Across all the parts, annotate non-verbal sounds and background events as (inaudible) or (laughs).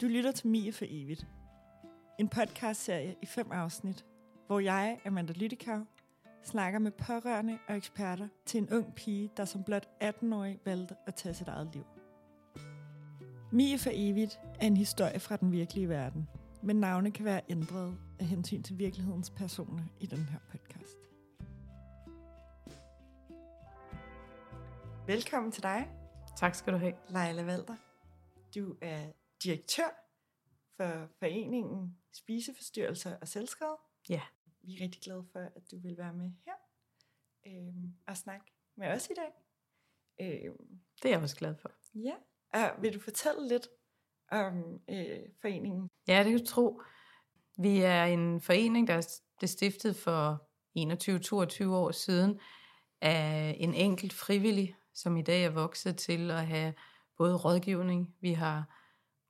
Du lytter til Mie for evigt. En podcastserie i fem afsnit, hvor jeg, Amanda Lytikav, snakker med pårørende og eksperter til en ung pige, der som blot 18-årig valgte at tage sit eget liv. Mie for evigt er en historie fra den virkelige verden, men navne kan være ændret af hensyn til virkelighedens personer i den her podcast. Velkommen til dig, Tak skal du have. Leila Valder. Du er direktør for foreningen Spiseforstyrrelser og Selvskade. Ja. Vi er rigtig glade for, at du vil være med her øhm, og snakke med os i dag. Øhm, Det er jeg også glad for. ja. Og vil du fortælle lidt om øh, foreningen? Ja, det kan du tro. Vi er en forening, der er blev stiftet for 21-22 år siden af en enkelt frivillig, som i dag er vokset til at have både rådgivning. Vi har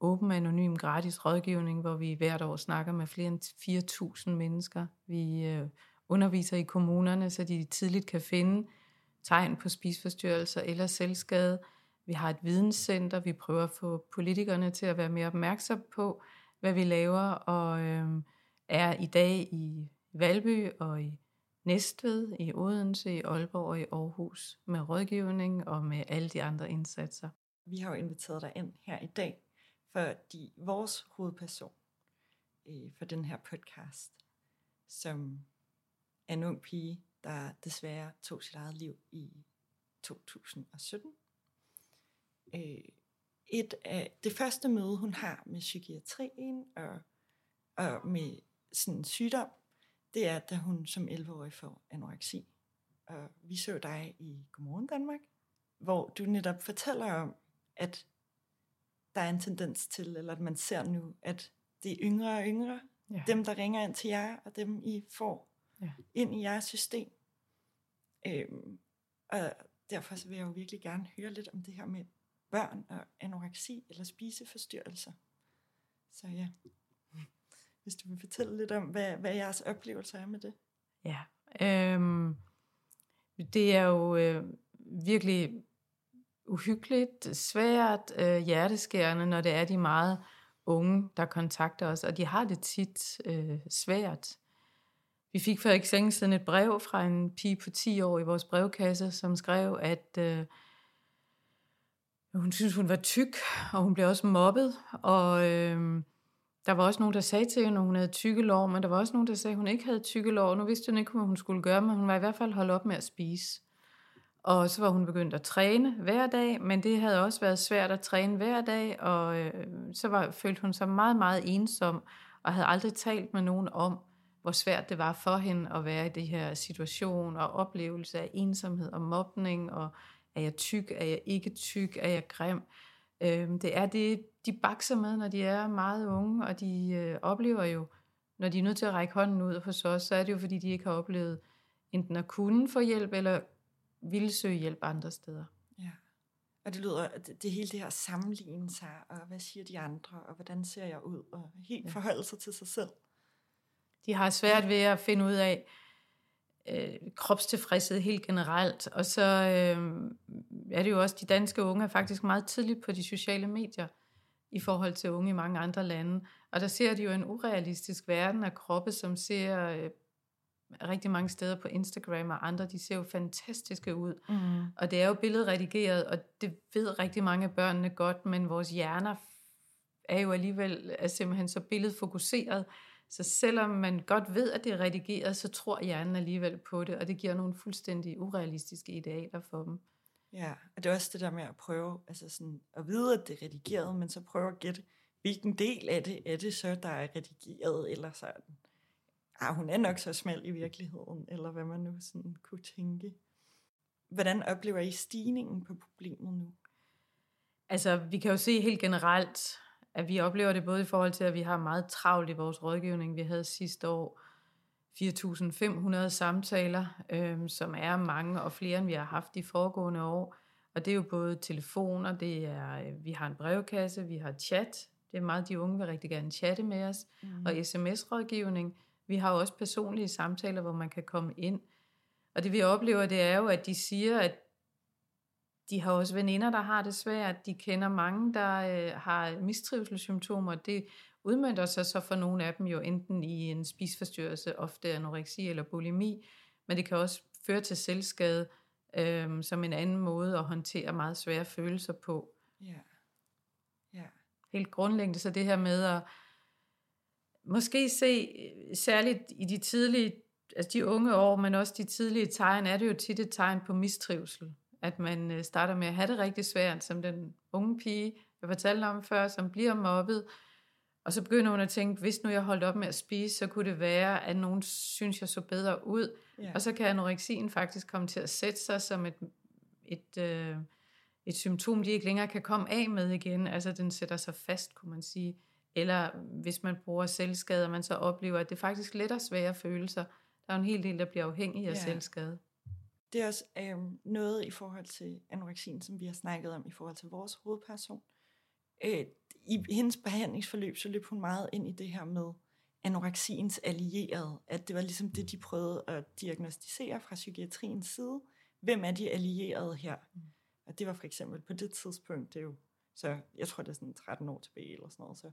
åben anonym gratis rådgivning, hvor vi hvert år snakker med flere end 4.000 mennesker. Vi øh, underviser i kommunerne, så de tidligt kan finde tegn på spisforstyrrelser eller selvskade. Vi har et videnscenter, vi prøver at få politikerne til at være mere opmærksom på, hvad vi laver, og øh, er i dag i Valby og i Næstved, i Odense, i Aalborg og i Aarhus med rådgivning og med alle de andre indsatser. Vi har jo inviteret dig ind her i dag, fordi vores hovedperson øh, for den her podcast, som er en ung pige, der desværre tog sit eget liv i 2017. Øh, et af det første møde, hun har med psykiatrien og, og med sådan en sygdom, det er, da hun som 11-årig får anoreksi. Og vi så dig i Godmorgen Danmark, hvor du netop fortæller om, at der er en tendens til, eller at man ser nu, at det er yngre og yngre, Ja. dem der ringer ind til jer, og dem I får Ja. ind i jeres system. Øhm, og derfor så vil jeg jo virkelig gerne høre lidt om det her med børn og anoreksi eller spiseforstyrrelser. Så ja, hvis du vil fortælle lidt om, hvad, hvad jeres oplevelser er med det. Ja, øhm, det er jo øh, virkelig uhyggeligt, svært, øh, hjerteskærende, når det er de meget unge, der kontakter os, og de har det tit øh, svært. Vi fik for ikke så længe siden et brev fra en pige på 10 år i vores brevkasse, som skrev, at øh, hun synes, hun var tyk, og hun blev også mobbet, og øh, der var også nogen, der sagde til hende, at hun havde tykke lår, men der var også nogen, der sagde, at hun ikke havde tykke lår. Nu vidste hun ikke, hvad hun skulle gøre, men hun var i hvert fald holdt op med at spise. Og så var hun begyndt at træne hver dag, men det havde også været svært at træne hver dag, og øh, så var, følte hun sig meget, meget ensom, og havde aldrig talt med nogen om, hvor svært det var for hende at være i det her situation, og oplevelse af ensomhed og mobning, og er jeg tyk, er jeg ikke tyk, er jeg grim. Øh, det er det, de bakser med, når de er meget unge, og de øh, oplever jo, når de er nødt til at række hånden ud hos os, så er det jo, fordi de ikke har oplevet enten at kunne få hjælp, eller ville søge hjælp andre steder. Ja. Og det lyder, det, det hele det her sammenligne sig, og hvad siger de andre, og hvordan ser jeg ud, og helt Ja. forholde sig til sig selv. De har svært ved at finde ud af øh, kropstilfredshed helt generelt. Og så øh, er det jo også, de danske unge er faktisk meget tidligt på de sociale medier i forhold til unge i mange andre lande. Og der ser de jo en urealistisk verden af kroppe, som ser øh, rigtig mange steder på Instagram og andre, de ser jo fantastiske ud. Mm. Og det er jo billedredigeret, og det ved rigtig mange af børnene godt, men vores hjerner er jo alligevel er simpelthen så billedfokuseret, så selvom man godt ved, at det er redigeret, så tror hjernen alligevel på det, og det giver nogle fuldstændig urealistiske idealer for dem. Ja, og det er også det der med at prøve, altså sådan, at vide, at det er redigeret, men så prøve at gætte, hvilken del af det er det så, der er redigeret, eller sådan, ah, hun er nok så smal i virkeligheden, eller hvad man nu sådan kunne tænke. Hvordan oplever I stigningen på problemet nu? Altså, vi kan jo se helt generelt, at vi oplever det både i forhold til, at vi har meget travlt i vores rådgivning. Vi havde sidste år 4.500 samtaler, øhm, som er mange og flere, end vi har haft de foregående år. Og det er jo både telefoner, det er, øh, vi har en brevkasse, vi har chat. Det er meget, de unge vil rigtig gerne chatte med os. Mm. Og sms-rådgivning. Vi har også personlige samtaler, hvor man kan komme ind. Og det vi oplever, det er jo, at de siger, at de har også veninder, der har det svært. De kender mange, der øh, har mistrivselssymptomer. Det udmyndter sig så for nogle af dem jo enten i en spisforstyrrelse, ofte anoreksi eller bulimi, men det kan også føre til selvskade øh, som en anden måde at håndtere meget svære følelser på. Ja. Ja. Helt grundlæggende så det her med at måske se, særligt i de tidlige, altså de unge år, men også de tidlige tegn, er det jo tit et tegn på mistrivsel. At man øh, starter med at have det rigtig svært, som den unge pige, jeg fortalte om før, som bliver mobbet, og så begynder hun at tænke, hvis nu jeg holdt op med at spise, så kunne det være, at nogen synes, jeg så bedre ud. Ja. Og så kan anoreksien faktisk komme til at sætte sig som et, et, øh, et symptom, de ikke længere kan komme af med igen. Altså den sætter sig fast, kunne man sige. Eller hvis man bruger selvskade, og man så oplever, at det faktisk letter svære følelser. Der er en hel del, der bliver afhængig af ja. selvskade. Det er også øh, noget i forhold til anoreksien, som vi har snakket om i forhold til vores hovedperson. Øh, I hendes behandlingsforløb, så løb hun meget ind i det her med anoreksiens allierede. At det var ligesom det, de prøvede at diagnostisere fra psykiatriens side. Hvem er de allierede her? Mm. Og det var for eksempel på det tidspunkt, det er jo, så jeg tror det er sådan 13 år tilbage eller sådan noget, så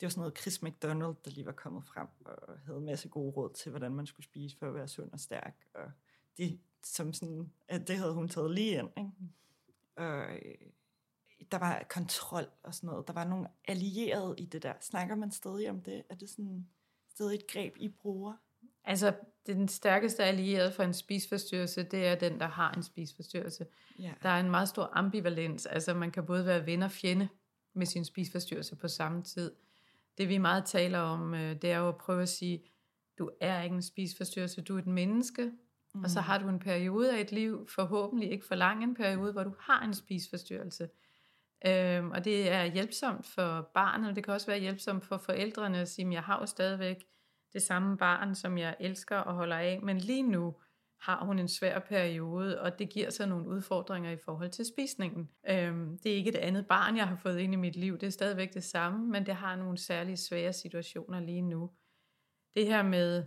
det var sådan noget Chris McDonald, der lige var kommet frem og havde en masse gode råd til, hvordan man skulle spise for at være sund og stærk. Og det, som sådan, at det havde hun taget lige ind. Ikke? Og øh, der var kontrol og sådan noget. Der var nogle allierede i det der. Snakker man stadig om det? Er det sådan stadig et greb, I bruger? Altså, den stærkeste allierede for en spisforstyrrelse, det er den, der har en spisforstyrrelse. Ja. Der er en meget stor ambivalens. Altså, man kan både være ven og fjende med sin spisforstyrrelse på samme tid. Det vi meget taler om, øh, det er jo at prøve at sige, du er ikke en spisforstyrrelse, du er et menneske, mm. og så mm. har du en periode af et liv, forhåbentlig ikke for lang en periode, hvor du har en spisforstyrrelse. Øhm, og det er hjælpsomt for barnet, og det kan også være hjælpsomt for forældrene at sige, jeg har jo stadigvæk det samme barn, som jeg elsker og holder af, men lige nu har hun en svær periode, og det giver sig nogle udfordringer i forhold til spisningen. Øhm, det er ikke et andet barn, jeg har fået ind i mit liv, det er stadigvæk det samme, men det har nogle særlige svære situationer lige nu. Det her med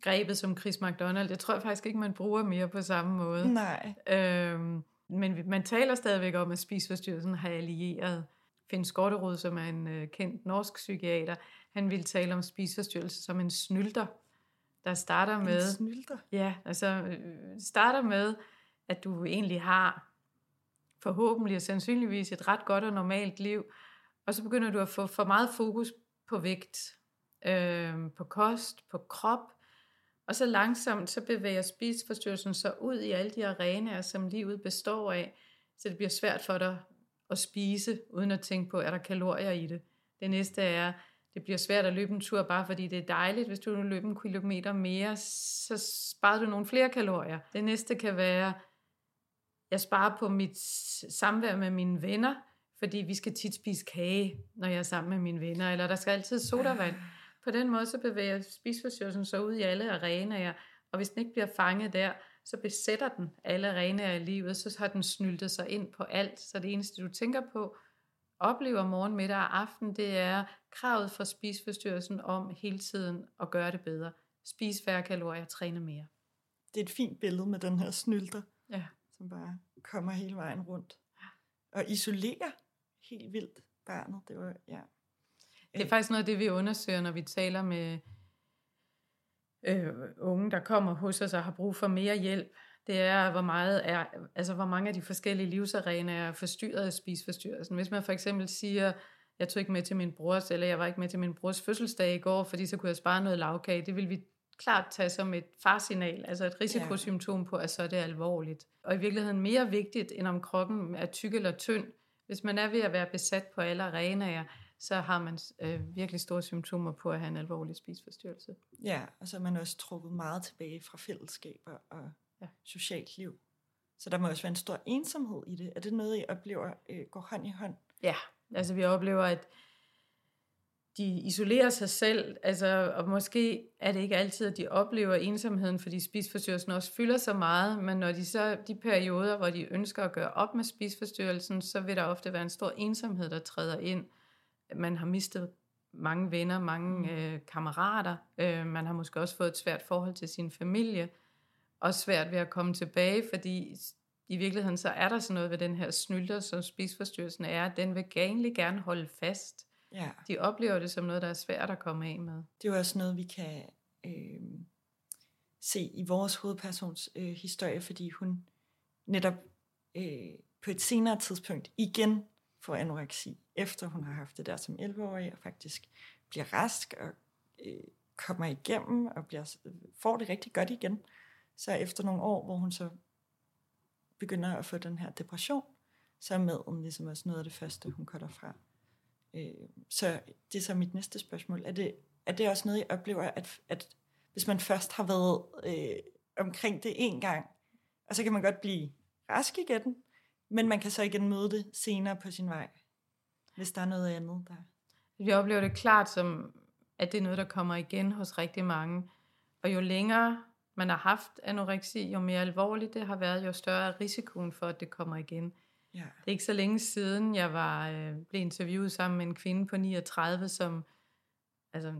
grebet som Chris McDonald, det tror jeg faktisk ikke, man bruger mere på samme måde. Nej. Øhm, men man taler stadigvæk om, at spiseforstyrrelsen har allieret. Finn Skorterud, som er en øh, kendt norsk psykiater, han ville tale om spiseforstyrrelse som en snylter, der starter med... En snylter? Ja, altså øh, starter med, at du egentlig har forhåbentlig og sandsynligvis et ret godt og normalt liv, og så begynder du at få for meget fokus på vægt, øh, på kost, på krop, og så langsomt så bevæger spiseforstyrrelsen sig ud i alle de arenaer, som livet består af, så det bliver svært for dig at spise, uden at tænke på, er der kalorier i det. Det næste er, det bliver svært at løbe en tur, bare fordi det er dejligt. Hvis du nu løber en kilometer mere, så sparer du nogle flere kalorier. Det næste kan være, jeg sparer på mit samvær med mine venner, fordi vi skal tit spise kage, når jeg er sammen med mine venner, eller der skal altid sodavand. På den måde så bevæger spisforstyrrelsen sig ud i alle arenaer, og hvis den ikke bliver fanget der, så besætter den alle arenaer i livet, så har den snyltet sig ind på alt. Så det eneste, du tænker på, oplever morgen, middag og aften, det er kravet for spisforstyrrelsen om hele tiden at gøre det bedre. Spis færre kalorier, træne mere. Det er et fint billede med den her snylter, ja. som bare kommer hele vejen rundt. Og isolerer helt vildt barnet. Det var, ja. Det er faktisk noget af det, vi undersøger, når vi taler med øh, unge, der kommer hos os og har brug for mere hjælp. Det er, hvor, meget er, altså, hvor mange af de forskellige livsarenaer er forstyrret af spisforstyrrelsen. Hvis man for eksempel siger, jeg tog ikke med til min brors, eller jeg var ikke med til min brors fødselsdag i går, fordi så kunne jeg spare noget lavkage, det vil vi klart tage som et farsignal, altså et risikosymptom på, at så er det alvorligt. Og i virkeligheden mere vigtigt, end om kroppen er tyk eller tynd. Hvis man er ved at være besat på alle arenaer, så har man øh, virkelig store symptomer på at have en alvorlig spisforstyrrelse. Ja, og så er man også trukket meget tilbage fra fællesskaber og ja. socialt liv. Så der må også være en stor ensomhed i det. Er det noget, I oplever øh, går hånd i hånd? Ja, altså vi oplever, at de isolerer sig selv, altså, og måske er det ikke altid, at de oplever ensomheden, fordi spisforstyrrelsen også fylder så meget, men når de så, de perioder, hvor de ønsker at gøre op med spisforstyrrelsen, så vil der ofte være en stor ensomhed, der træder ind man har mistet mange venner, mange mm. øh, kammerater. Øh, man har måske også fået et svært forhold til sin familie. Og svært ved at komme tilbage, fordi i virkeligheden så er der sådan noget ved den her snylter, som spisforstyrrelsen er, at den vil egentlig gerne holde fast. Ja. De oplever det som noget, der er svært at komme af med. Det er jo også noget, vi kan øh, se i vores hovedpersons øh, historie, fordi hun netop øh, på et senere tidspunkt igen får anoreksi, efter hun har haft det der som 11-årig, og faktisk bliver rask og øh, kommer igennem og bliver, får det rigtig godt igen. Så efter nogle år, hvor hun så begynder at få den her depression, så er maden ligesom også noget af det første, hun kutter fra. Øh, så det er så mit næste spørgsmål. Er det, er det også noget, jeg oplever, at, at hvis man først har været øh, omkring det en gang, og så kan man godt blive rask igen, men man kan så igen møde det senere på sin vej, hvis der er noget andet der. Vi oplever det klart som, at det er noget, der kommer igen hos rigtig mange. Og jo længere man har haft anoreksi, jo mere alvorligt det har været, jo større er risikoen for, at det kommer igen. Ja. Det er ikke så længe siden, jeg var øh, blev interviewet sammen med en kvinde på 39, som altså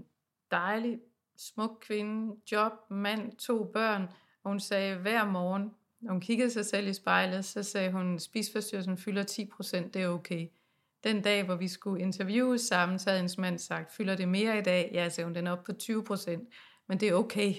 dejlig, smuk kvinde, job, mand, to børn. Og hun sagde hver morgen, når hun kiggede sig selv i spejlet, så sagde hun, spisforstyrrelsen fylder 10%, det er okay. Den dag, hvor vi skulle interviews sammen, så havde hendes mand sagt, fylder det mere i dag? Ja, sagde hun, den er op på 20%, men det er okay.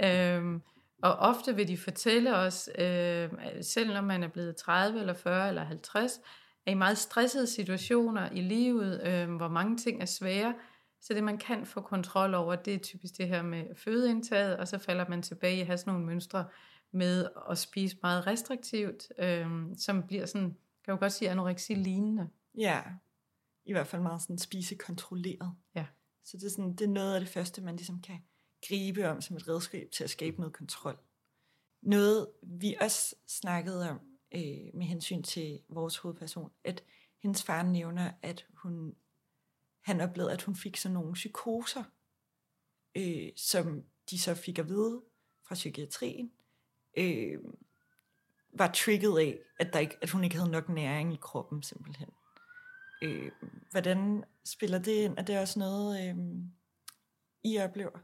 Øhm, og ofte vil de fortælle os, øh, selv når man er blevet 30 eller 40 eller 50, er i meget stressede situationer i livet, øh, hvor mange ting er svære, så det man kan få kontrol over, det er typisk det her med fødeindtaget, og så falder man tilbage i at have sådan nogle mønstre med at spise meget restriktivt, øh, som bliver sådan, kan jo godt sige, anoreksi-lignende. Ja, i hvert fald meget sådan spisekontrolleret. Ja. Så det er, sådan, det er noget af det første, man ligesom kan gribe om som et redskab til at skabe noget kontrol. Noget, vi også snakkede om øh, med hensyn til vores hovedperson, at hendes far nævner, at hun, han oplevede, at hun fik sådan nogle psykoser, øh, som de så fik at vide fra psykiatrien, øh, var trigget af, at, der ikke, at hun ikke havde nok næring i kroppen simpelthen. Øh, hvordan spiller det ind? Er det også noget, øh, I oplever?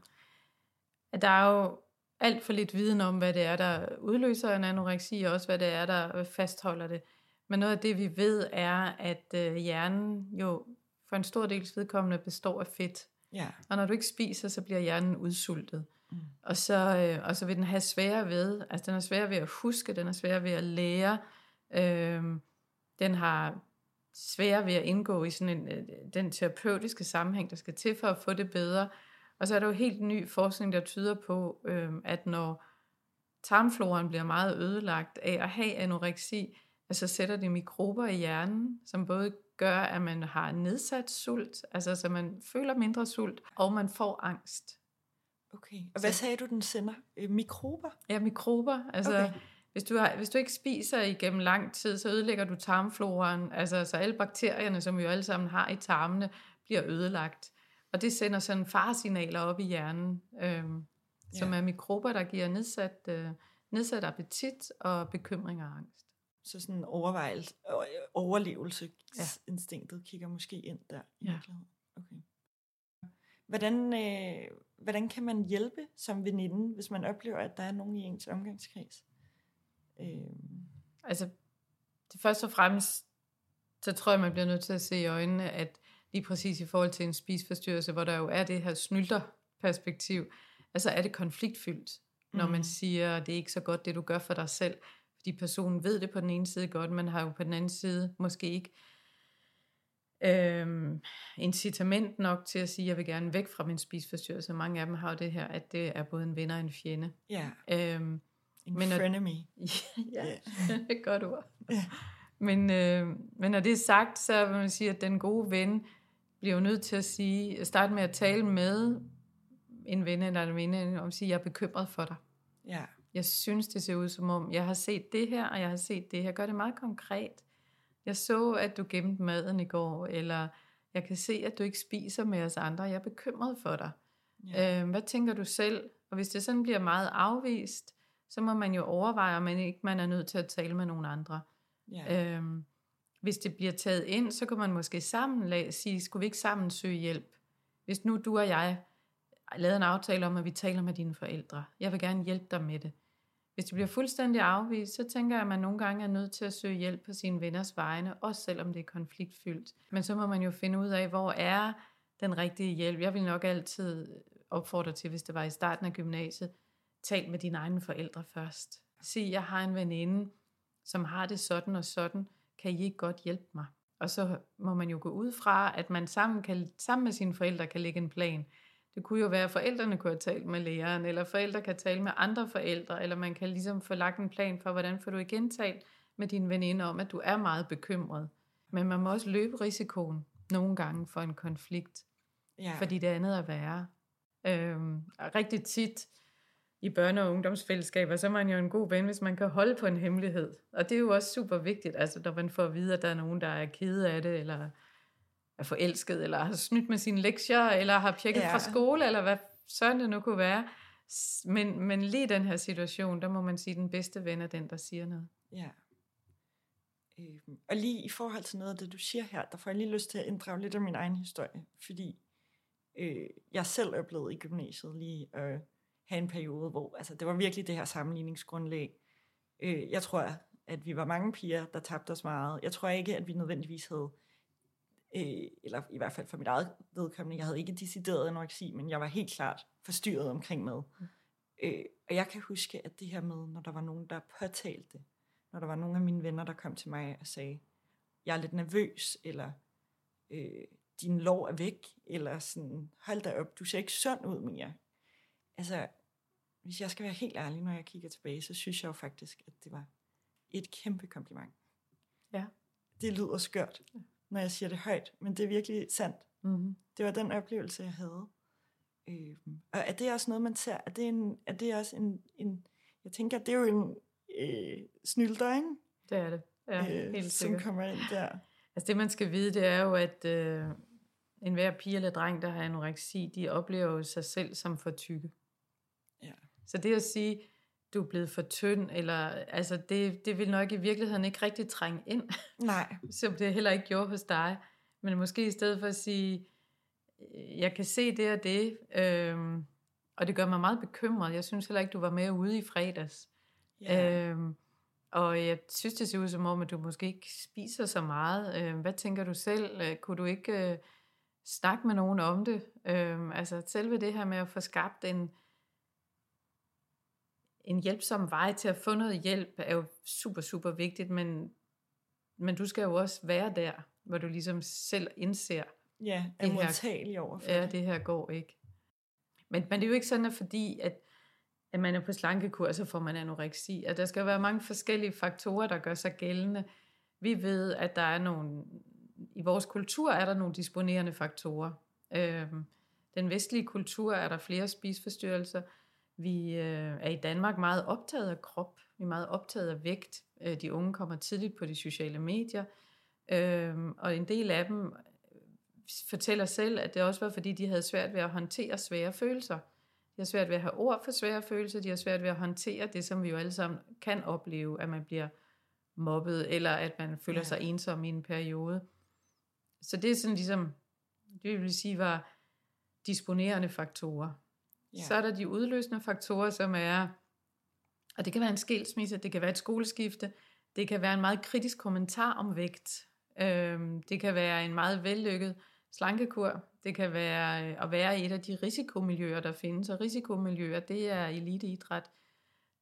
At der er jo alt for lidt viden om, hvad det er, der udløser en anoreksi, og også hvad det er, der fastholder det. Men noget af det, vi ved, er, at øh, hjernen jo for en stor del vedkommende består af fedt. Ja. Og når du ikke spiser, så bliver hjernen udsultet. Mm. Og, så, øh, og så vil den have svære ved, altså den er svær ved at huske, den er svær ved at lære, øh, den har svære ved at indgå i sådan en, øh, den terapeutiske sammenhæng, der skal til for at få det bedre. Og så er der jo helt ny forskning, der tyder på, øh, at når tarmfloren bliver meget ødelagt af at have anoreksi, så sætter det mikrober i hjernen, som både gør, at man har nedsat sult, altså så man føler mindre sult, og man får angst. Okay. Og hvad sagde du, den sender? Øh, mikrober? Ja, mikrober. Altså, okay. hvis, du har, hvis du ikke spiser igennem lang tid, så ødelægger du tarmfloren. Altså, så alle bakterierne, som vi jo alle sammen har i tarmene, bliver ødelagt. Og det sender sådan faresignaler op i hjernen, ja. som Ja. er mikrober, der giver nedsat, øh, nedsat appetit og bekymring og angst. Så sådan overvejelse, overlevelsesinstinktet kigger måske ind der i Ja. Okay. Hvordan, øh, hvordan kan man hjælpe som veninde, hvis man oplever, at der er nogen i ens omgangskreds? Øh, Altså, det først og fremmest, så tror jeg, man bliver nødt til at se i øjnene, at lige præcis i forhold til en spisforstyrrelse, hvor der jo er det her snylterperspektiv, altså er det konfliktfyldt, når Mhm. man siger, at det er ikke så godt, det du gør for dig selv, fordi personen ved det på den ene side godt, men har jo på den anden side måske ikke øhm, incitament nok til at sige, at jeg vil gerne væk fra min spisforstyrrelse. Mange af dem har jo det her, at det er både en ven og en fjende. ja, Øhm, en Men frenemy. (laughs) ja, Ja. det er et godt ord. Ja. Men, øh, men når det er sagt, så vil man sige, at den gode ven bliver jo nødt til at sige, starte med at tale med en ven eller en veninde om at sige, jeg er bekymret for dig. Ja, Jeg synes, det ser ud som om, jeg har set det her, og jeg har set det her. Gør det meget konkret. Jeg så, at du gemte maden i går, eller jeg kan se, at du ikke spiser med os andre. Jeg er bekymret for dig. ja. Øh, hvad tænker du selv? Og hvis det sådan bliver meget afvist, så må man jo overveje, om man ikke man er nødt til at tale med nogle andre. ja. Øhm, hvis det bliver taget ind, så kan man måske sammen sige, skulle vi ikke sammen søge hjælp? Hvis nu du og jeg lavede en aftale om, at vi taler med dine forældre. Jeg vil gerne hjælpe dig med det. Hvis det bliver fuldstændig afvist, så tænker jeg, at man nogle gange er nødt til at søge hjælp på sine venners vegne, også selvom det er konfliktfyldt. Men så må man jo finde ud af, hvor er den rigtige hjælp. Jeg vil nok altid opfordre til, hvis det var i starten af gymnasiet, tal med dine egne forældre først. Sig, jeg har en veninde, som har det sådan og sådan, kan I ikke godt hjælpe mig? Og så må man jo gå ud fra, at man sammen, kan, sammen med sine forældre kan lægge en plan. Det kunne jo være, at forældrene kunne have talt med læreren, eller forældre kan tale med andre forældre, eller man kan ligesom få lagt en plan for, hvordan får du igen talt med din veninde om, at du er meget bekymret. Men man må også løbe risikoen nogle gange for en konflikt, ja. fordi det andet er værre. Øhm, rigtig tit i børne- og ungdomsfællesskaber, så er man jo en god ven, hvis man kan holde på en hemmelighed. Og det er jo også super vigtigt, altså når man får at vide, at der er nogen, der er kede af det, eller er forelsket, eller har snydt med sine lektier, eller har pjekket ja. fra skole, eller hvad sådan det nu kunne være. Men, men lige den her situation, der må man sige, at den bedste ven er den, der siger noget. Ja. Øh, og lige i forhold til noget af det, du siger her, der får jeg lige lyst til at inddrage lidt af min egen historie, fordi øh, jeg selv er blevet i gymnasiet lige øh, have en periode, hvor altså, det var virkelig det her sammenligningsgrundlag. Øh, jeg tror, at vi var mange piger, der tabte os meget. Jeg tror ikke, at vi nødvendigvis havde, øh, eller i hvert fald for mit eget vedkommende, jeg havde ikke decideret anoreksi, men jeg var helt klart forstyrret omkring mad. Mm. Øh, og jeg kan huske, at det her med, når der var nogen, der påtalte det, når der var nogle af mine venner, der kom til mig og sagde, jeg er lidt nervøs, eller øh, din lov er væk, eller sådan, hold da op, du ser ikke sund ud mere. Altså, hvis jeg skal være helt ærlig, når jeg kigger tilbage, så synes jeg jo faktisk, at det var et kæmpe kompliment. Ja. Det lyder skørt, når jeg siger det højt, men det er virkelig sandt. Mm-hmm. Det var den oplevelse, jeg havde. Øh, og er det også noget, man ser? Er det, en, er det også en, en... Jeg tænker, det er jo en øh, snylder, ikke? Det er det, ja, øh, helt sikkert. Som kommer ind der. Altså det, man skal vide, det er jo, at øh, enhver pige eller dreng, der har anoreksi, de oplever jo sig selv som for tykke. Så det at sige, du er blevet for tynd, eller, altså det, det vil nok i virkeligheden ikke rigtig trænge ind. Nej. (laughs) Som det heller ikke gjorde hos dig. Men måske i stedet for at sige, jeg kan se det og det, øhm, og det gør mig meget bekymret. Jeg synes heller ikke, du var med ude i fredags. Yeah. Øhm, og jeg synes, det ser ud som om, at du måske ikke spiser så meget. Øhm, hvad tænker du selv? Øh, kunne du ikke øh, snakke med nogen om det? Øhm, altså selve det her med at få skabt en, en hjælpsom vej til at få noget hjælp er jo super, super vigtigt, men, men du skal jo også være der, hvor du ligesom selv indser, Ja, er det modtagelig over for ja, det. det her går ikke. Men, men det er jo ikke sådan, at fordi at, at man er på slankekur, så får man anoreksi. At der skal være mange forskellige faktorer, der gør sig gældende. Vi ved, at der er nogle, i vores kultur er der nogle disponerende faktorer. Øhm, den vestlige kultur er der flere spisforstyrrelser. Vi øh, er i Danmark meget optaget af krop, vi er meget optaget af vægt. Øh, de unge kommer tidligt på de sociale medier, øh, og en del af dem øh, fortæller selv, at det også var fordi, de havde svært ved at håndtere svære følelser. De har svært ved at have ord for svære følelser, de har svært ved at håndtere det, som vi jo alle sammen kan opleve, at man bliver mobbet, eller at man føler ja. sig ensom i en periode. Så det er sådan ligesom, det vil sige var disponerende faktorer. Ja. Så er der de udløsende faktorer, som er, og det kan være en skilsmisse, det kan være et skoleskifte, det kan være en meget kritisk kommentar om vægt, øhm, det kan være en meget vellykket slankekur, det kan være øh, at være i et af de risikomiljøer, der findes, og risikomiljøer, det er eliteidræt,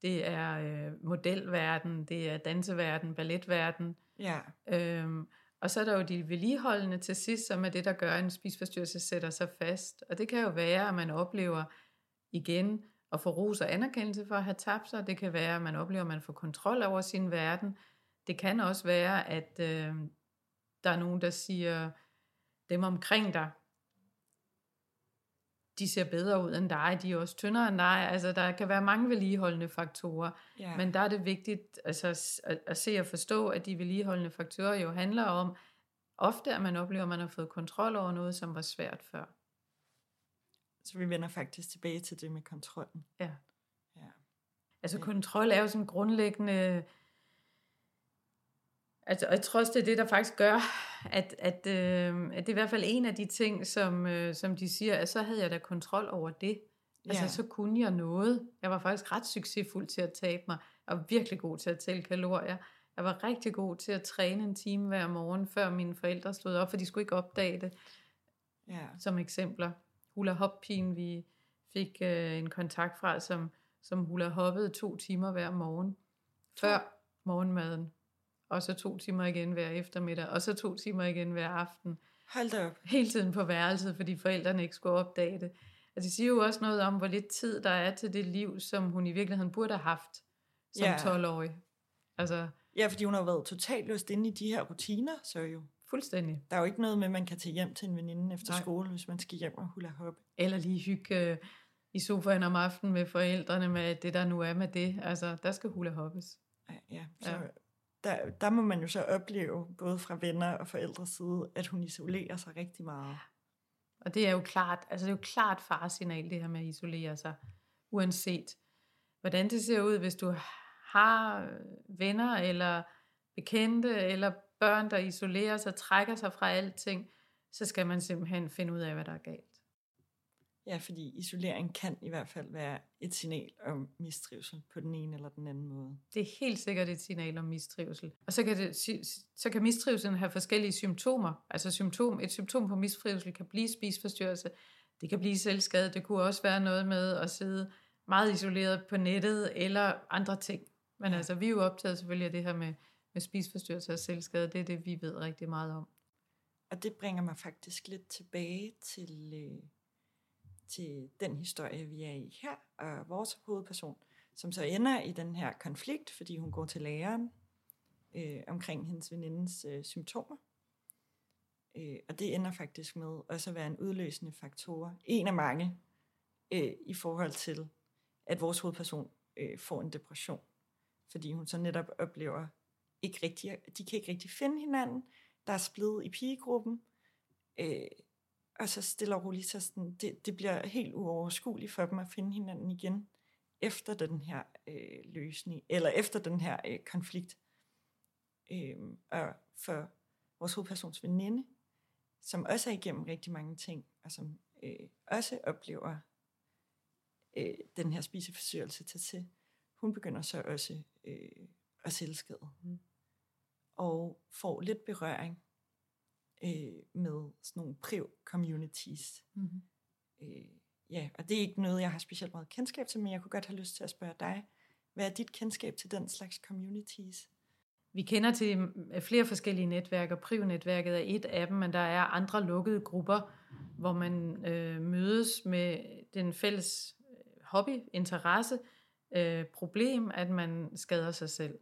det er øh, modelverden, det er danseverden, balletverden. Ja. Øhm, og så er der jo de vedligeholdende til sidst, som er det, der gør, at en spisforstyrrelse sætter sig fast. Og det kan jo være, at man oplever igen at få ros og anerkendelse for at have tabt sig. Det kan være, at man oplever, at man får kontrol over sin verden. Det kan også være, at øh, der er nogen, der siger, dem omkring dig, de ser bedre ud end dig, de er også tyndere end dig. Altså, der kan være mange vedligeholdende faktorer, ja. men der er det vigtigt altså, at, at se og forstå, at de vedligeholdende faktorer jo handler om, ofte at man oplever, at man har fået kontrol over noget, som var svært før. Så vi vender faktisk tilbage til det med kontrollen. Ja. ja. Altså kontrol er jo sådan grundlæggende... Altså, og jeg tror også, det er det, der faktisk gør, at, at, øh, at det er i hvert fald en af de ting, som, øh, som de siger, at så havde jeg da kontrol over det. Altså, Ja. så kunne jeg noget. Jeg var faktisk ret succesfuld til at tabe mig. Jeg var virkelig god til at tælle kalorier. Jeg var rigtig god til at træne en time hver morgen, før mine forældre stod op, for de skulle ikke opdage det Ja. som eksempler. Hula hop vi fik øh, en kontakt fra, som, som hula hoppede to timer hver morgen, før morgenmaden. Og så to timer igen hver eftermiddag, og så to timer igen hver aften. Hold da op. Hele tiden på værelset, fordi forældrene ikke skulle opdage det. Og det siger jo også noget om, hvor lidt tid der er til det liv, som hun i virkeligheden burde have haft som Ja. 12-årig. Altså, Ja, fordi hun har været totalt løst inde i de her rutiner, så jo. Fuldstændig. Der er jo ikke noget med, at man kan tage hjem til en veninde efter Nej. skole, hvis man skal hjem og hula hoppe. Eller lige hygge øh, i sofaen om aftenen med forældrene med det, der nu er med det. Altså, der skal hula hoppes. Ja, Ja, så Ja. ja. Der, der må man jo så opleve, både fra venner og forældres side, at hun isolerer sig rigtig meget. Og det er jo klart, altså det er jo klart faresignal, det her med at isolere sig, uanset hvordan det ser ud, hvis du har venner eller bekendte eller børn, der isolerer sig, trækker sig fra alting, så skal man simpelthen finde ud af, hvad der er galt. Ja, fordi isolering kan i hvert fald være et signal om mistrivsel på den ene eller den anden måde. Det er helt sikkert et signal om mistrivsel. Og så kan, det, så kan mistrivselen have forskellige symptomer. Altså symptom, et symptom på mistrivsel kan blive spiseforstyrrelse, det kan blive selvskade, det kunne også være noget med at sidde meget isoleret på nettet eller andre ting. Men altså, vi er jo optaget selvfølgelig af det her med, med spiseforstyrrelser og selvskade. Det er det, vi ved rigtig meget om. Og det bringer mig faktisk lidt tilbage til, øh, til den historie, vi er i her, og vores hovedperson, som så ender i den her konflikt, fordi hun går til læreren øh, omkring hendes venindens øh, symptomer. Øh, og det ender faktisk med også at være en udløsende faktor, en af mange, øh, i forhold til, at vores hovedperson øh, får en depression. Fordi hun så netop oplever, ikke rigtig, de kan ikke rigtig finde hinanden, der er splid i pigegruppen, øh, og så stille og roligt, så sådan, det, det bliver helt uoverskueligt for dem at finde hinanden igen, efter den her øh, løsning, eller efter den her øh, konflikt. Øh, og for vores hovedpersons veninde, som også er igennem rigtig mange ting, og som øh, også oplever øh, den her spiseforstyrrelse til til, hun begynder så også øh, at selvskade. Mm. Og får lidt berøring øh, med sådan nogle priv-communities. Mm-hmm. Øh, ja, og det er ikke noget, jeg har specielt meget kendskab til, men jeg kunne godt have lyst til at spørge dig, hvad er dit kendskab til den slags communities? Vi kender til mm, flere forskellige netværk, og Priv-netværket er et af dem, men der er andre lukkede grupper, hvor man øh, mødes med den fælles øh, hobby, interesse, øh, problem, at man skader sig selv.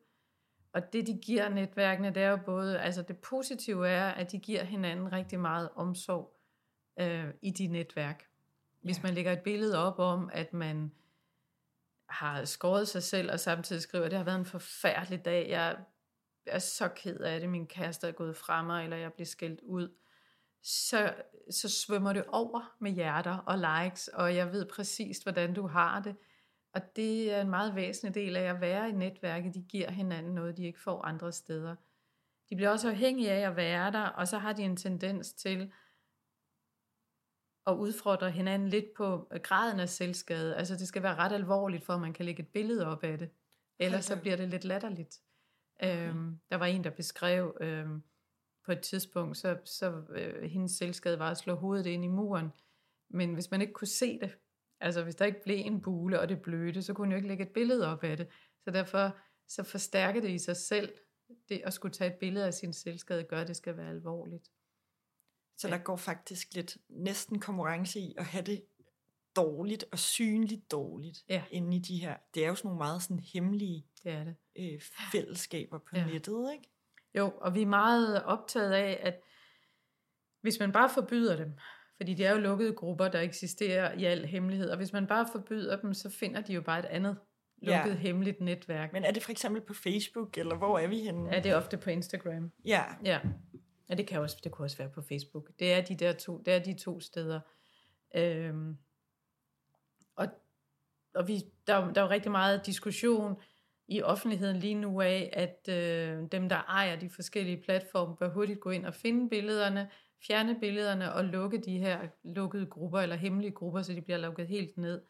Og det, de giver netværkene, det er jo både, altså det positive er, at de giver hinanden rigtig meget omsorg øh, i de netværk. Hvis Ja. man lægger et billede op om, at man har skåret sig selv, og samtidig skriver, at det har været en forfærdelig dag, jeg er så ked af det, min kæreste er gået fra mig, eller jeg bliver skældt ud, så, så svømmer det over med hjerter og likes, og jeg ved præcis, hvordan du har det. Og det er en meget væsentlig del af at være i netværket. De giver hinanden noget, de ikke får andre steder. De bliver også afhængige af at være der, og så har de en tendens til at udfordre hinanden lidt på graden af selvskade. Altså det skal være ret alvorligt, for at man kan lægge et billede op af det. Ellers så bliver det lidt latterligt. Øhm, der var en, der beskrev øhm, på et tidspunkt, så, så øh, hendes selvskade var at slå hovedet ind i muren. Men hvis man ikke kunne se det, altså hvis der ikke blev en bule, og det blødte, så kunne hun jo ikke lægge et billede op af det. Så derfor så forstærker det i sig selv, det at skulle tage et billede af sin selvskade, gør, at det skal være alvorligt. Så der går faktisk lidt næsten konkurrence i at have det dårligt og synligt dårligt Ja. inde i de her. Det er jo sådan nogle meget sådan hemmelige Det er det. øh, fællesskaber på Ja. nettet, ikke? Jo, og vi er meget optaget af, at hvis man bare forbyder dem, fordi de er jo lukkede grupper, der eksisterer i al hemmelighed, og hvis man bare forbyder dem, så finder de jo bare et andet lukket, Ja. hemmeligt netværk. Men er det for eksempel på Facebook, eller hvor er vi henne? Ja, det er ofte på Instagram. Ja, Ja, ja det, kan også, det kunne også være på Facebook. Det er de der to, det er de to steder. Øhm, og og vi, der, er der er jo rigtig meget diskussion i offentligheden lige nu af, at øh, dem, der ejer de forskellige platforme, bør hurtigt gå ind og finde billederne, fjerne billederne og lukke de her lukkede grupper eller hemmelige grupper, så de bliver lukket helt ned.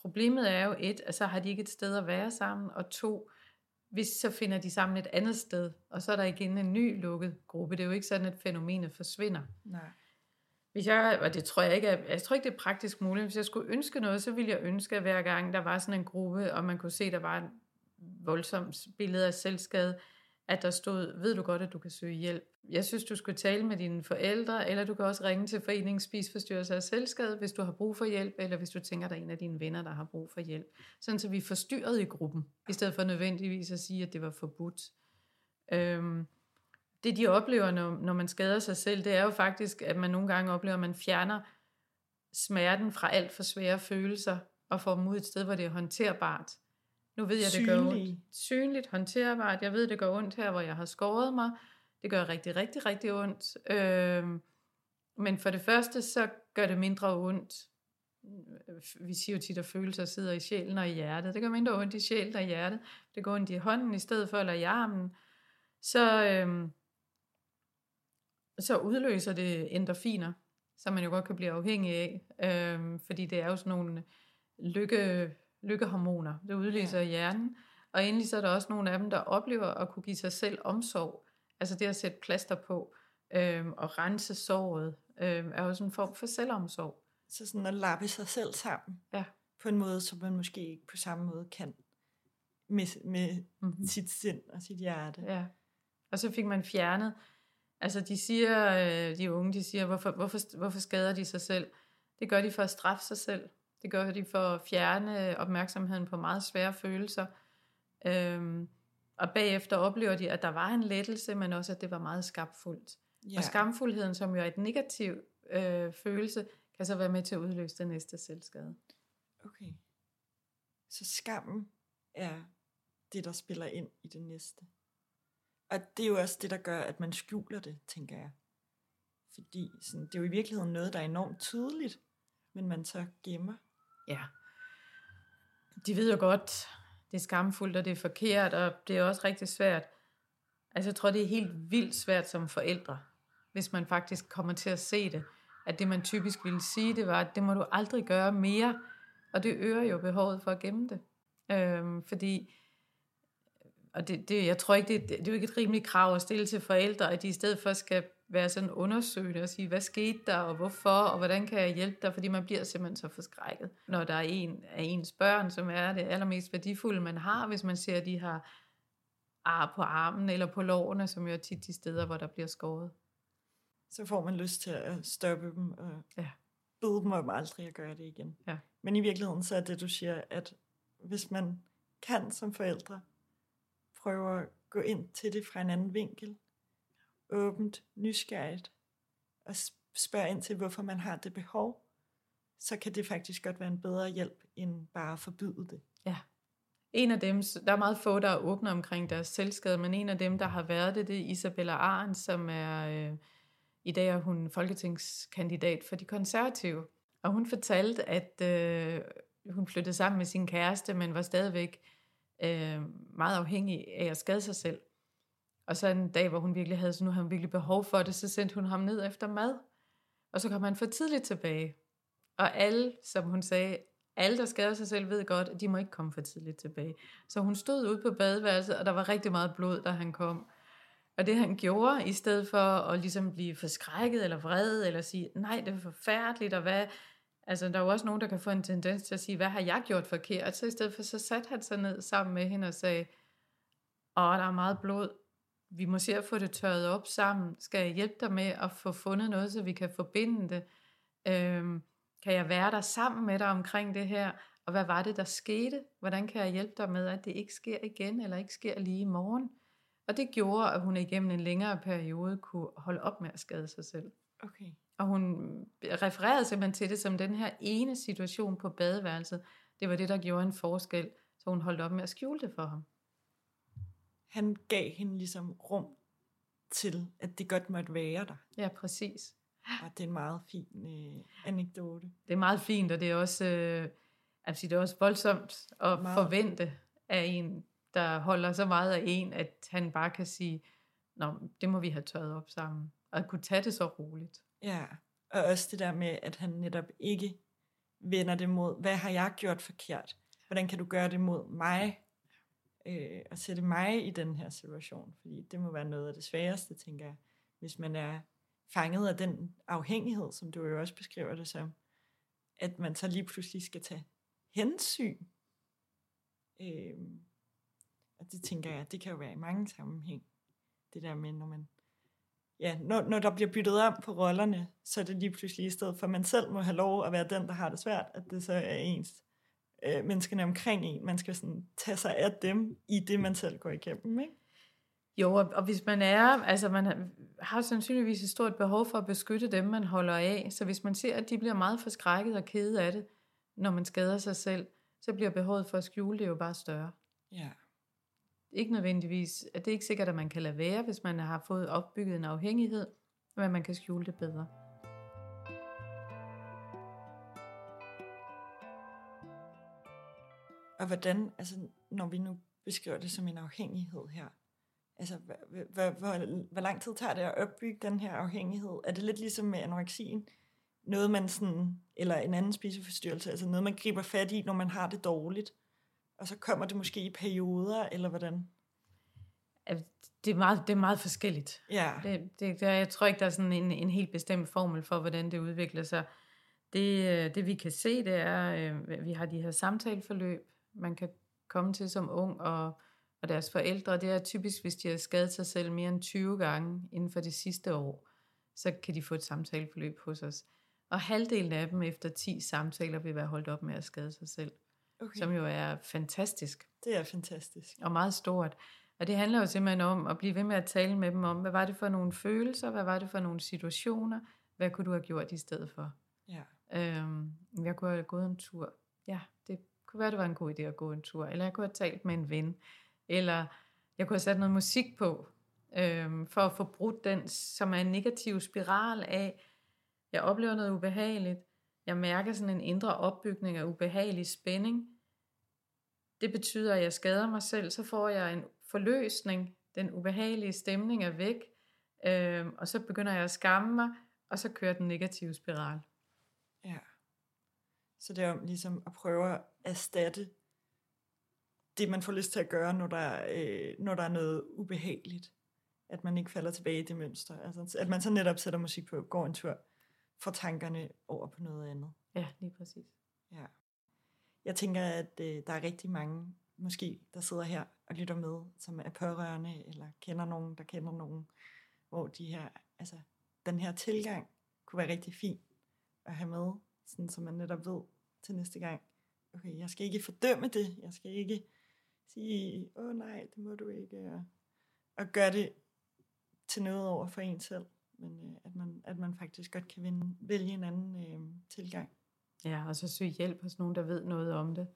problemet er jo et, at så har de ikke et sted at være sammen, og to, hvis så finder de sammen et andet sted, og så er der igen en ny lukket gruppe. Det er jo ikke sådan, at fænomenet forsvinder. Nej. Hvis jeg, og det tror jeg ikke, er, jeg tror ikke, det er praktisk muligt. Hvis jeg skulle ønske noget, så ville jeg ønske, at hver gang der var sådan en gruppe, og man kunne se, at der var en voldsomt billede af selvskade, at der stod, ved du godt, at du kan søge hjælp. Jeg synes, du skulle tale med dine forældre, eller du kan også ringe til Foreningen Spisforstyrrelse og Selvskade, hvis du har brug for hjælp, eller hvis du tænker, at der er en af dine venner, der har brug for hjælp. Sådan så vi er forstyrret i gruppen, i stedet for nødvendigvis at sige, at det var forbudt. Øhm, det de oplever, når, når man skader sig selv, det er jo faktisk, at man nogle gange oplever, at man fjerner smerten fra alt for svære følelser, og får dem ud et sted, hvor det er håndterbart. Nu ved jeg, det gør ondt. Synligt, håndterbart. Jeg ved, det gør ondt her, hvor jeg har skåret mig. Det gør rigtig, rigtig, rigtig ondt. Øh, men for det første, så gør det mindre ondt. Vi siger jo tit, at følelser sidder i sjælen og i hjertet. Det gør mindre ondt i sjælen og i hjertet. Det går ondt i hånden i stedet for, eller i armen. Så, øh, så udløser det endorfiner, som man jo godt kan blive afhængig af. Øh, fordi det er jo sådan nogle lykke lykkehormoner, det udløser ja. i hjernen. Og endelig så er der også nogle af dem, der oplever at kunne give sig selv omsorg. Altså det at sætte plaster på øhm, og rense såret, øhm, er også en form for selvomsorg. Så sådan at lappe sig selv sammen. Ja. På en måde, som man måske ikke på samme måde kan med, med mm-hmm. sit sind og sit hjerte. Ja. Og så fik man fjernet, altså de siger, øh, de unge, de siger, hvorfor, hvorfor, hvorfor skader de sig selv? Det gør de for at straffe sig selv. Det gør de for at fjerne opmærksomheden på meget svære følelser. Øhm, og bagefter oplever de, at der var en lettelse, men også, at det var meget skamfuldt. Yeah. Og skamfuldheden, som jo er et negativ øh, følelse, kan så være med til at udløse det næste selvskade. Okay. Så skammen er det, der spiller ind i det næste. Og det er jo også det, der gør, at man skjuler det, tænker jeg. Fordi sådan, det er jo i virkeligheden noget, der er enormt tydeligt, men man så gemmer. Ja. De ved jo godt, det er skamfuldt, og det er forkert, og det er også rigtig svært. Altså jeg tror, det er helt vildt svært som forældre, hvis man faktisk kommer til at se det. At det, man typisk ville sige, det var, at det må du aldrig gøre mere. Og det øger jo behovet for at gemme det. Øhm, fordi, og det, det, jeg tror ikke, det, det er jo ikke et rimeligt krav at stille til forældre, at de i stedet for skal være sådan undersøgende og sige, hvad skete der, og hvorfor, og hvordan kan jeg hjælpe dig, fordi man bliver simpelthen så forskrækket, når der er en af ens børn, som er det allermest værdifulde, man har, hvis man ser, at de har ar på armen eller på lårene, som jo er tit de steder, hvor der bliver skåret. Så får man lyst til at stoppe dem og ja. bede dem om aldrig at gøre det igen. Ja. Men i virkeligheden så er det, du siger, at hvis man kan som forældre prøve at gå ind til det fra en anden vinkel, åbent, nysgerrigt, og spørge ind til, hvorfor man har det behov, så kan det faktisk godt være en bedre hjælp, end bare at forbyde det. Ja. En af dem, der er meget få, der er åbne omkring deres selvskade, men en af dem, der har været det, det er Isabella Arens, som er, øh, i dag er hun folketingskandidat for de konservative. Og hun fortalte, at øh, hun flyttede sammen med sin kæreste, men var stadigvæk øh, meget afhængig af at skade sig selv. Og så en dag, hvor hun virkelig havde, så nu havde hun virkelig behov for det, så sendte hun ham ned efter mad. Og så kom han for tidligt tilbage. Og alle, som hun sagde, alle, der skader sig selv, ved godt, at de må ikke komme for tidligt tilbage. Så hun stod ude på badeværelset, og der var rigtig meget blod, da han kom. Og det han gjorde, i stedet for at ligesom blive forskrækket eller vred, eller sige, nej, det er forfærdeligt, og hvad... Altså, der er jo også nogen, der kan få en tendens til at sige, hvad har jeg gjort forkert? Så i stedet for, så satte han sig ned sammen med hende og sagde, åh, der er meget blod, vi må se at få det tørret op sammen. Skal jeg hjælpe dig med at få fundet noget, så vi kan forbinde det? Øhm, kan jeg være der sammen med dig omkring det her? Og hvad var det, der skete? Hvordan kan jeg hjælpe dig med, at det ikke sker igen, eller ikke sker lige i morgen? Og det gjorde, at hun igennem en længere periode kunne holde op med at skade sig selv. Okay. Og hun refererede simpelthen til det som den her ene situation på badeværelset. Det var det, der gjorde en forskel, så hun holdt op med at skjule det for ham han gav hende ligesom rum til, at det godt måtte være der. Ja, præcis. Og det er en meget fin øh, anekdote. Det er meget fint, og det er også, øh, altså det er også voldsomt at meget. forvente af en, der holder så meget af en, at han bare kan sige, Nå, det må vi have tørret op sammen. Og at kunne tage det så roligt. Ja, og også det der med, at han netop ikke vender det mod, hvad har jeg gjort forkert? Hvordan kan du gøre det mod mig? Øh, at sætte mig i den her situation. Fordi det må være noget af det sværeste, tænker jeg, hvis man er fanget af den afhængighed, som du jo også beskriver det som, at man så lige pludselig skal tage hensyn. Øh, og det tænker jeg, det kan jo være i mange sammenhæng. Det der med, når man ja, når, når der bliver byttet om på rollerne, så er det lige pludselig i stedet for, at man selv må have lov at være den, der har det svært, at det så er ens øh, menneskerne omkring en. Man skal sådan tage sig af dem i det, man selv går igennem, ikke? Jo, og, og hvis man er, altså man har sandsynligvis et stort behov for at beskytte dem, man holder af. Så hvis man ser, at de bliver meget forskrækket og kede af det, når man skader sig selv, så bliver behovet for at skjule det jo bare større. Ja. Ikke nødvendigvis, at det er ikke sikkert, at man kan lade være, hvis man har fået opbygget en afhængighed, men man kan skjule det bedre. Og hvordan, altså når vi nu beskriver det som en afhængighed her, altså hvor, hvor, hvor lang tid tager det at opbygge den her afhængighed? Er det lidt ligesom med anoreksien? Noget man sådan, eller en anden spiseforstyrrelse, altså noget man griber fat i, når man har det dårligt, og så kommer det måske i perioder, eller hvordan? Det er meget, det er meget forskelligt. Ja. Det, det, der, jeg tror ikke, der er sådan en, en helt bestemt formel for, hvordan det udvikler sig. Det, øh, det vi kan se, det er, at øh, vi har de her samtaleforløb, man kan komme til som ung, og, og deres forældre, det er typisk, hvis de har skadet sig selv mere end 20 gange inden for det sidste år, så kan de få et samtaleforløb hos os. Og halvdelen af dem efter 10 samtaler vil være holdt op med at skade sig selv. Okay. Som jo er fantastisk. Det er fantastisk. Og meget stort. Og det handler jo simpelthen om at blive ved med at tale med dem om, hvad var det for nogle følelser, hvad var det for nogle situationer, hvad kunne du have gjort i stedet for? Ja. Øhm, jeg kunne have gået en tur. Ja, det kunne være, det var en god idé at gå en tur. Eller jeg kunne have talt med en ven. Eller jeg kunne have sat noget musik på, øhm, for at få brudt den, som er en negativ spiral af, jeg oplever noget ubehageligt, jeg mærker sådan en indre opbygning af ubehagelig spænding. Det betyder, at jeg skader mig selv, så får jeg en forløsning, den ubehagelige stemning er væk, øh, og så begynder jeg at skamme mig, og så kører den negative spiral. Ja. Så det er om ligesom at prøve at erstatte det, man får lyst til at gøre, når der, øh, når der er noget ubehageligt. At man ikke falder tilbage i det mønster. Altså, at man så netop sætter musik på, går en tur, får tankerne over på noget andet. Ja, lige præcis. Ja. Jeg tænker, at øh, der er rigtig mange, måske, der sidder her og lytter med, som er pårørende, eller kender nogen, der kender nogen, hvor de her, altså, den her tilgang kunne være rigtig fin at have med, sådan så man netop ved til næste gang, okay, jeg skal ikke fordømme det, jeg skal ikke sige, åh oh, nej, det må du ikke, og, og gøre det til noget over for en selv, men øh, at, man, at man faktisk godt kan vinde, vælge en anden øh, tilgang. Ja, og så søge hjælp hos nogen, der ved noget om det.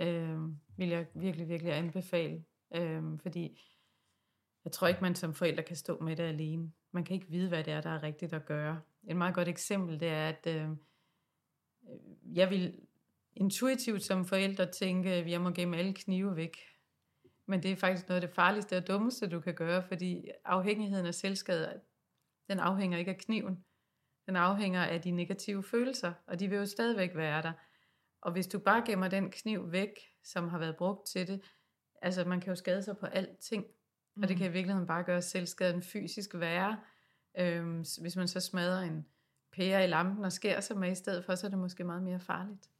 Øh, vil jeg virkelig, virkelig anbefale. Øh, fordi jeg tror ikke, man som forælder kan stå med det alene. Man kan ikke vide, hvad det er, der er rigtigt at gøre. Et meget godt eksempel, det er, at øh, jeg vil intuitivt som forælder tænke, at jeg må gemme alle knive væk. Men det er faktisk noget af det farligste og dummeste, du kan gøre, fordi afhængigheden af selvskade, den afhænger ikke af kniven. Den afhænger af de negative følelser, og de vil jo stadigvæk være der. Og hvis du bare gemmer den kniv væk, som har været brugt til det, altså man kan jo skade sig på alting, mm. og det kan i mm. virkeligheden bare gøre selvskaden fysisk værre. Øhm, hvis man så smadrer en pære i lampen og skærer sig med i stedet for, så er det måske meget mere farligt.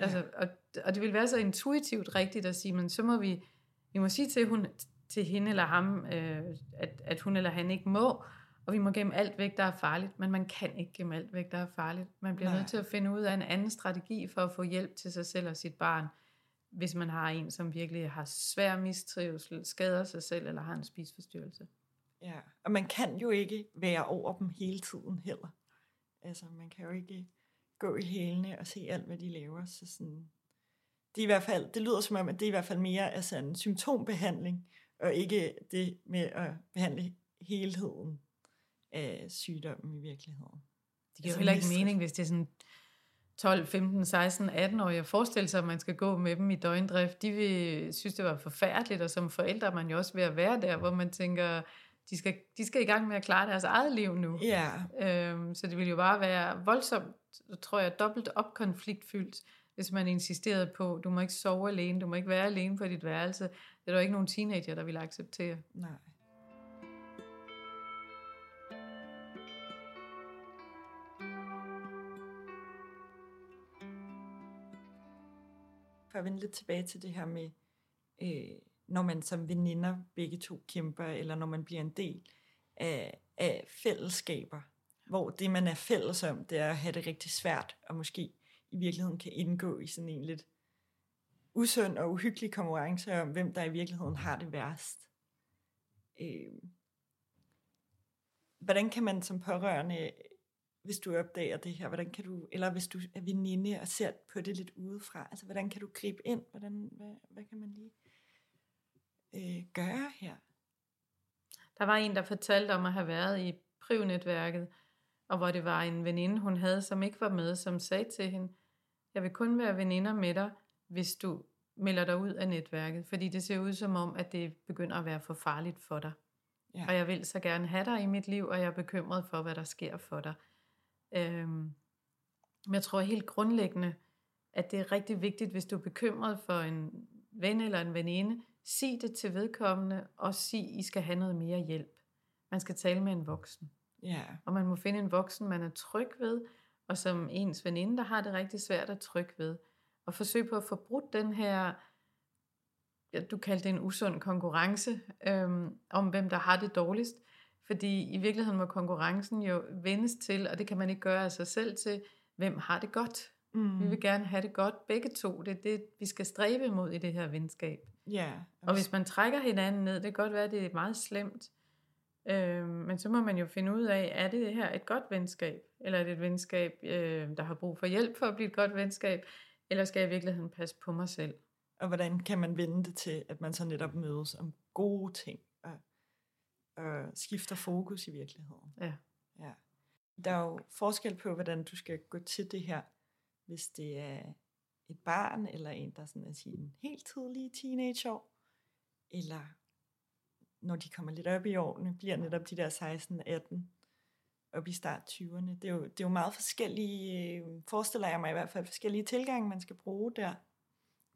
Ja. Altså, og, og det vil være så intuitivt rigtigt at sige, men så må vi, vi må sige til, hun, til hende eller ham, øh, at, at hun eller han ikke må, og vi må gemme alt væk, der er farligt, men man kan ikke gemme alt væk, der er farligt. Man bliver Nej. nødt til at finde ud af en anden strategi for at få hjælp til sig selv og sit barn, hvis man har en, som virkelig har svær mistrivsel, skader sig selv eller har en spisforstyrrelse. Ja, og man kan jo ikke være over dem hele tiden heller. Altså, man kan jo ikke gå i hælene og se alt, hvad de laver. Så sådan, det, er i hvert fald, det lyder som om, at det er i hvert fald mere altså en symptombehandling, og ikke det med at behandle helheden af sygdommen i virkeligheden. Det giver jo heller ikke mening, hvis det er sådan 12, 15, 16, 18 år. Jeg forestiller sig, at man skal gå med dem i døgndrift. De vil synes, det var forfærdeligt, og som forældre er man jo også ved at være der, hvor man tænker, de skal, de skal i gang med at klare deres eget liv nu. Ja. Øhm, så det ville jo bare være voldsomt, tror jeg, dobbelt op konfliktfyldt, hvis man insisterede på, du må ikke sove alene, du må ikke være alene på dit værelse. Det er der ikke nogen teenager, der vil acceptere. Nej. For at vende lidt tilbage til det her med, øh, når man som veninder begge to kæmper, eller når man bliver en del af, af fællesskaber, hvor det, man er fælles om, det er at have det rigtig svært, og måske i virkeligheden kan indgå i sådan en lidt usund og uhyggelig konkurrence om, hvem der i virkeligheden har det værst. Øh, hvordan kan man som pårørende, hvis du opdager det her, hvordan kan du, eller hvis du er veninde og ser på det lidt udefra, altså hvordan kan du gribe ind, hvordan, hvad, hvad kan man lige øh, gøre her? Der var en, der fortalte om at have været i privnetværket, og hvor det var en veninde, hun havde, som ikke var med, som sagde til hende, jeg vil kun være veninder med dig, hvis du melder dig ud af netværket, fordi det ser ud som om, at det begynder at være for farligt for dig. Ja. Og jeg vil så gerne have dig i mit liv, og jeg er bekymret for, hvad der sker for dig. Øhm, men jeg tror helt grundlæggende, at det er rigtig vigtigt, hvis du er bekymret for en ven eller en veninde, sig det til vedkommende, og sig, I skal have noget mere hjælp. Man skal tale med en voksen. Ja. Og man må finde en voksen, man er tryg ved, og som ens veninde, der har det rigtig svært at tryg ved. Og forsøge på at få brudt den her, ja, du kaldte det en usund konkurrence, øhm, om hvem der har det dårligst. Fordi i virkeligheden må konkurrencen jo vendes til, og det kan man ikke gøre af sig selv til, hvem har det godt. Mm. Vi vil gerne have det godt begge to. Det er det, vi skal stræbe imod i det her venskab. Ja. Og hvis man trækker hinanden ned, det kan godt være, at det er meget slemt. Øh, men så må man jo finde ud af, er det her et godt venskab? Eller er det et venskab, øh, der har brug for hjælp for at blive et godt venskab? Eller skal jeg i virkeligheden passe på mig selv? Og hvordan kan man vende det til, at man så netop mødes om gode ting? Og, og skifter fokus i virkeligheden? Ja. ja. Der er jo forskel på, hvordan du skal gå til det her, hvis det er et barn, eller en, der sådan er sin helt tidlige teenageår, eller når de kommer lidt op i årene, bliver netop de der 16-18, op i start 20'erne. Det er, jo, det er jo meget forskellige, øh, forestiller jeg mig i hvert fald, forskellige tilgange, man skal bruge der,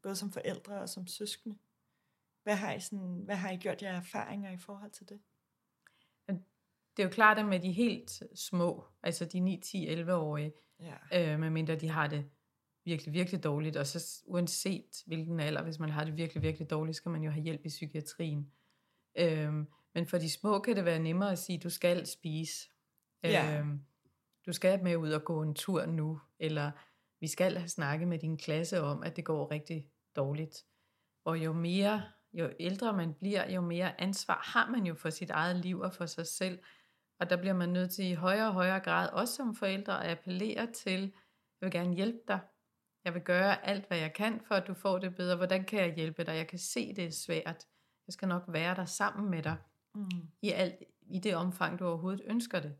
både som forældre og som søskende. Hvad har I, sådan, hvad har I gjort jer erfaringer i forhold til det? Det er jo klart, at med de helt små, altså de 9, 10, 11-årige, ja. øh, medmindre de har det virkelig, virkelig dårligt, og så uanset hvilken alder, hvis man har det virkelig, virkelig dårligt, skal man jo have hjælp i psykiatrien. Øhm, men for de små kan det være nemmere at sige, du skal spise. Ja. Øhm, du skal med ud og gå en tur nu, eller vi skal have snakket med din klasse om, at det går rigtig dårligt. Og jo mere, jo ældre man bliver, jo mere ansvar har man jo for sit eget liv og for sig selv. Og der bliver man nødt til i højere og højere grad, også som forældre, at appellere til, jeg vil gerne hjælpe dig. Jeg vil gøre alt, hvad jeg kan, for at du får det bedre. Hvordan kan jeg hjælpe dig? Jeg kan se, det er svært. Jeg skal nok være der sammen med dig. Mm. I, alt, I det omfang, du overhovedet ønsker det.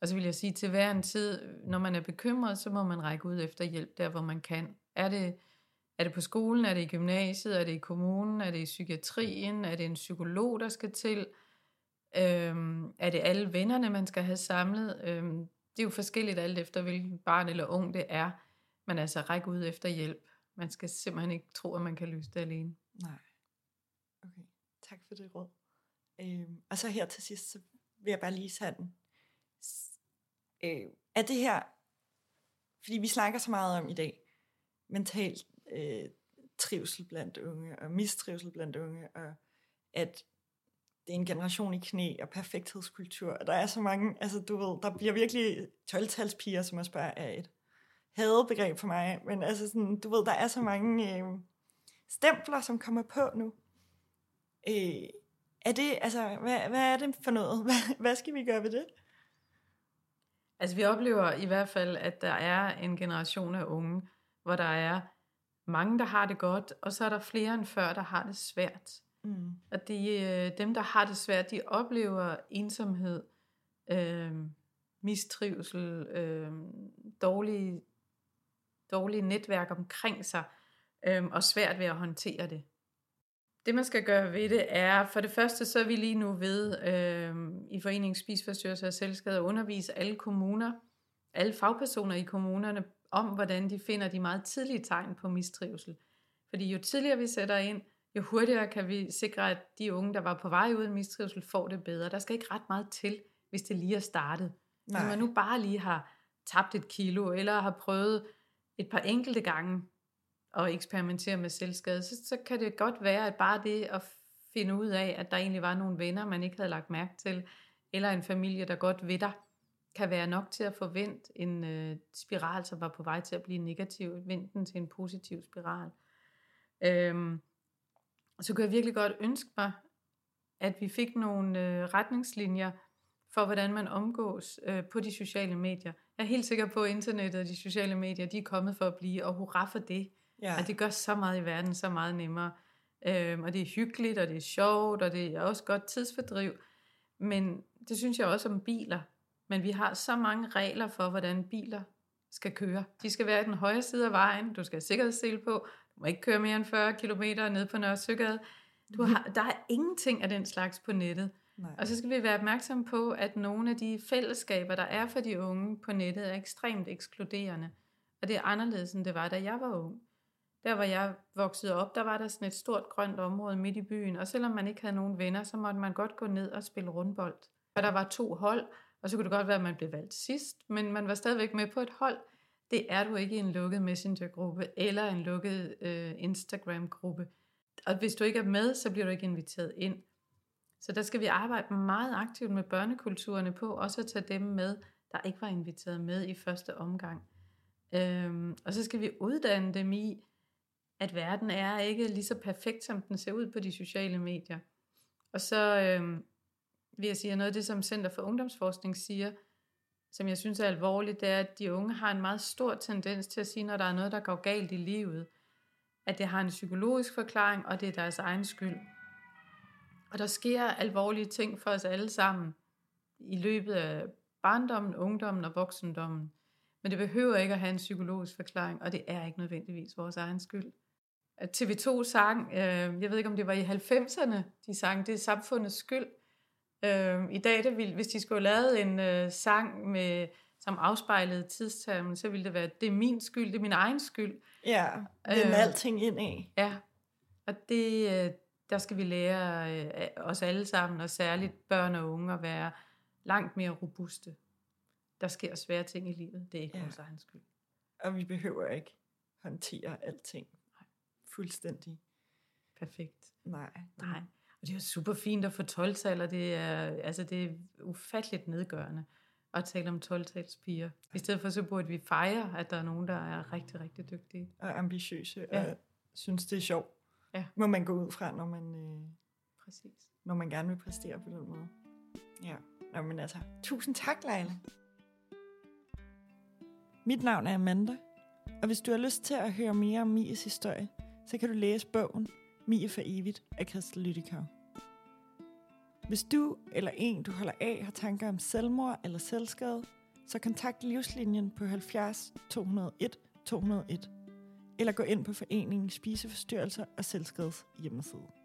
Og så vil jeg sige, til hver en tid, når man er bekymret, så må man række ud efter hjælp der, hvor man kan. Er det, er det på skolen? Er det i gymnasiet? Er det i kommunen? Er det i psykiatrien? Er det en psykolog, der skal til? Øhm, er det alle vennerne, man skal have samlet? Øhm, det er jo forskelligt alt efter, hvilken barn eller ung det er. Men altså, række ud efter hjælp. Man skal simpelthen ikke tro, at man kan løse det alene. Nej. Okay, tak for det råd. Øhm, og så her til sidst, så vil jeg bare lige sådan, øh, er det her, fordi vi snakker så meget om i dag, mental øh, trivsel blandt unge, og mistrivsel blandt unge, og at det er en generation i knæ, og perfekthedskultur, og der er så mange, altså du ved, der bliver virkelig 12-talspiger, som også bare er et hadebegreb for mig, men altså sådan, du ved, der er så mange øh, stempler, som kommer på nu. Øh, er det, altså, hvad, hvad er det for noget? (laughs) Hvad, hvad skal vi gøre ved det? Altså vi oplever i hvert fald, at der er en generation af unge, hvor der er mange, der har det godt, og så er der flere end før, der har det svært. Mm. Og de, øh, dem, der har det svært, de oplever ensomhed, øh, mistrivsel, øh, dårlige, dårlige netværk omkring sig, øh, og svært ved at håndtere det. Det man skal gøre ved det er, for det første så er vi lige nu ved øh, i Foreningen Spisforstyrrelser og Selvskade at undervise alle kommuner, alle fagpersoner i kommunerne, om hvordan de finder de meget tidlige tegn på mistrivsel. Fordi jo tidligere vi sætter ind, jo hurtigere kan vi sikre, at de unge, der var på vej ud i mistrivsel, får det bedre. Der skal ikke ret meget til, hvis det lige er startet. Nej. Når man nu bare lige har tabt et kilo, eller har prøvet et par enkelte gange og eksperimentere med selvskade, så, så kan det godt være, at bare det at finde ud af, at der egentlig var nogle venner, man ikke havde lagt mærke til, eller en familie, der godt ved dig, kan være nok til at forvente en øh, spiral, som var på vej til at blive negativ, venten den til en positiv spiral. Øhm, så kunne jeg virkelig godt ønske mig, at vi fik nogle øh, retningslinjer for, hvordan man omgås øh, på de sociale medier. Jeg er helt sikker på, at internettet og de sociale medier, de er kommet for at blive, og hurra for det. Ja. At det gør så meget i verden, så meget nemmere. Øhm, og det er hyggeligt, og det er sjovt, og det er også godt tidsfordriv. Men det synes jeg også om biler. Men vi har så mange regler for, hvordan biler skal køre. De skal være i den højre side af vejen, du skal have sikkerhedssele på, du må ikke køre mere end 40 km ned på Nørre Søgade. Du har, der er ingenting af den slags på nettet. Nej. Og så skal vi være opmærksom på, at nogle af de fællesskaber, der er for de unge på nettet, er ekstremt ekskluderende. Og det er anderledes, end det var, da jeg var ung. Der, hvor jeg voksede op, der var der sådan et stort grønt område midt i byen, og selvom man ikke havde nogen venner, så måtte man godt gå ned og spille rundbold. Og der var to hold, og så kunne det godt være, at man blev valgt sidst, men man var stadigvæk med på et hold. Det er du ikke i en lukket messengergruppe eller en lukket øh, Instagram-gruppe. Og hvis du ikke er med, så bliver du ikke inviteret ind. Så der skal vi arbejde meget aktivt med børnekulturerne på, også at tage dem med, der ikke var inviteret med i første omgang. Øhm, og så skal vi uddanne dem i, at verden er ikke lige så perfekt, som den ser ud på de sociale medier. Og så øhm, vil jeg sige, at noget af det, som Center for Ungdomsforskning siger, som jeg synes er alvorligt, det er, at de unge har en meget stor tendens til at sige, når der er noget, der går galt i livet, at det har en psykologisk forklaring, og det er deres egen skyld. Og der sker alvorlige ting for os alle sammen i løbet af barndommen, ungdommen og voksendommen. Men det behøver ikke at have en psykologisk forklaring, og det er ikke nødvendigvis vores egen skyld. TV2 sang, øh, jeg ved ikke om det var i 90'erne, de sang, det er samfundets skyld. Øh, I dag, det ville, hvis de skulle have lavet en øh, sang, med, som afspejlede tidstermen, så ville det være, det er min skyld, det er min egen skyld. Ja, det er øh, alting ind af. Ja, og det, øh, der skal vi lære øh, os alle sammen, og særligt børn og unge, at være langt mere robuste. Der sker svære ting i livet, det er ikke ja. vores egen skyld. Og vi behøver ikke håndtere alting fuldstændig perfekt. Nej. Nej. Og det er jo super fint at få 12 og det er, altså det er ufatteligt nedgørende at tale om 12 piger. I stedet for så burde vi fejre, at der er nogen, der er rigtig, rigtig dygtige. Og ambitiøse, ja. og synes, det er sjovt. Ja. Må man gå ud fra, når man, øh, Præcis. når man gerne vil præstere på den måde. Ja, Nå, men altså, tusind tak, Leila. Mit navn er Amanda, og hvis du har lyst til at høre mere om Mies historie, så kan du læse bogen Mie for evigt af Christel Lyttikau. Hvis du eller en, du holder af, har tanker om selvmord eller selvskade, så kontakt Livslinjen på 70 201 201, eller gå ind på foreningen Spiseforstyrrelser og Selvskades hjemmeside.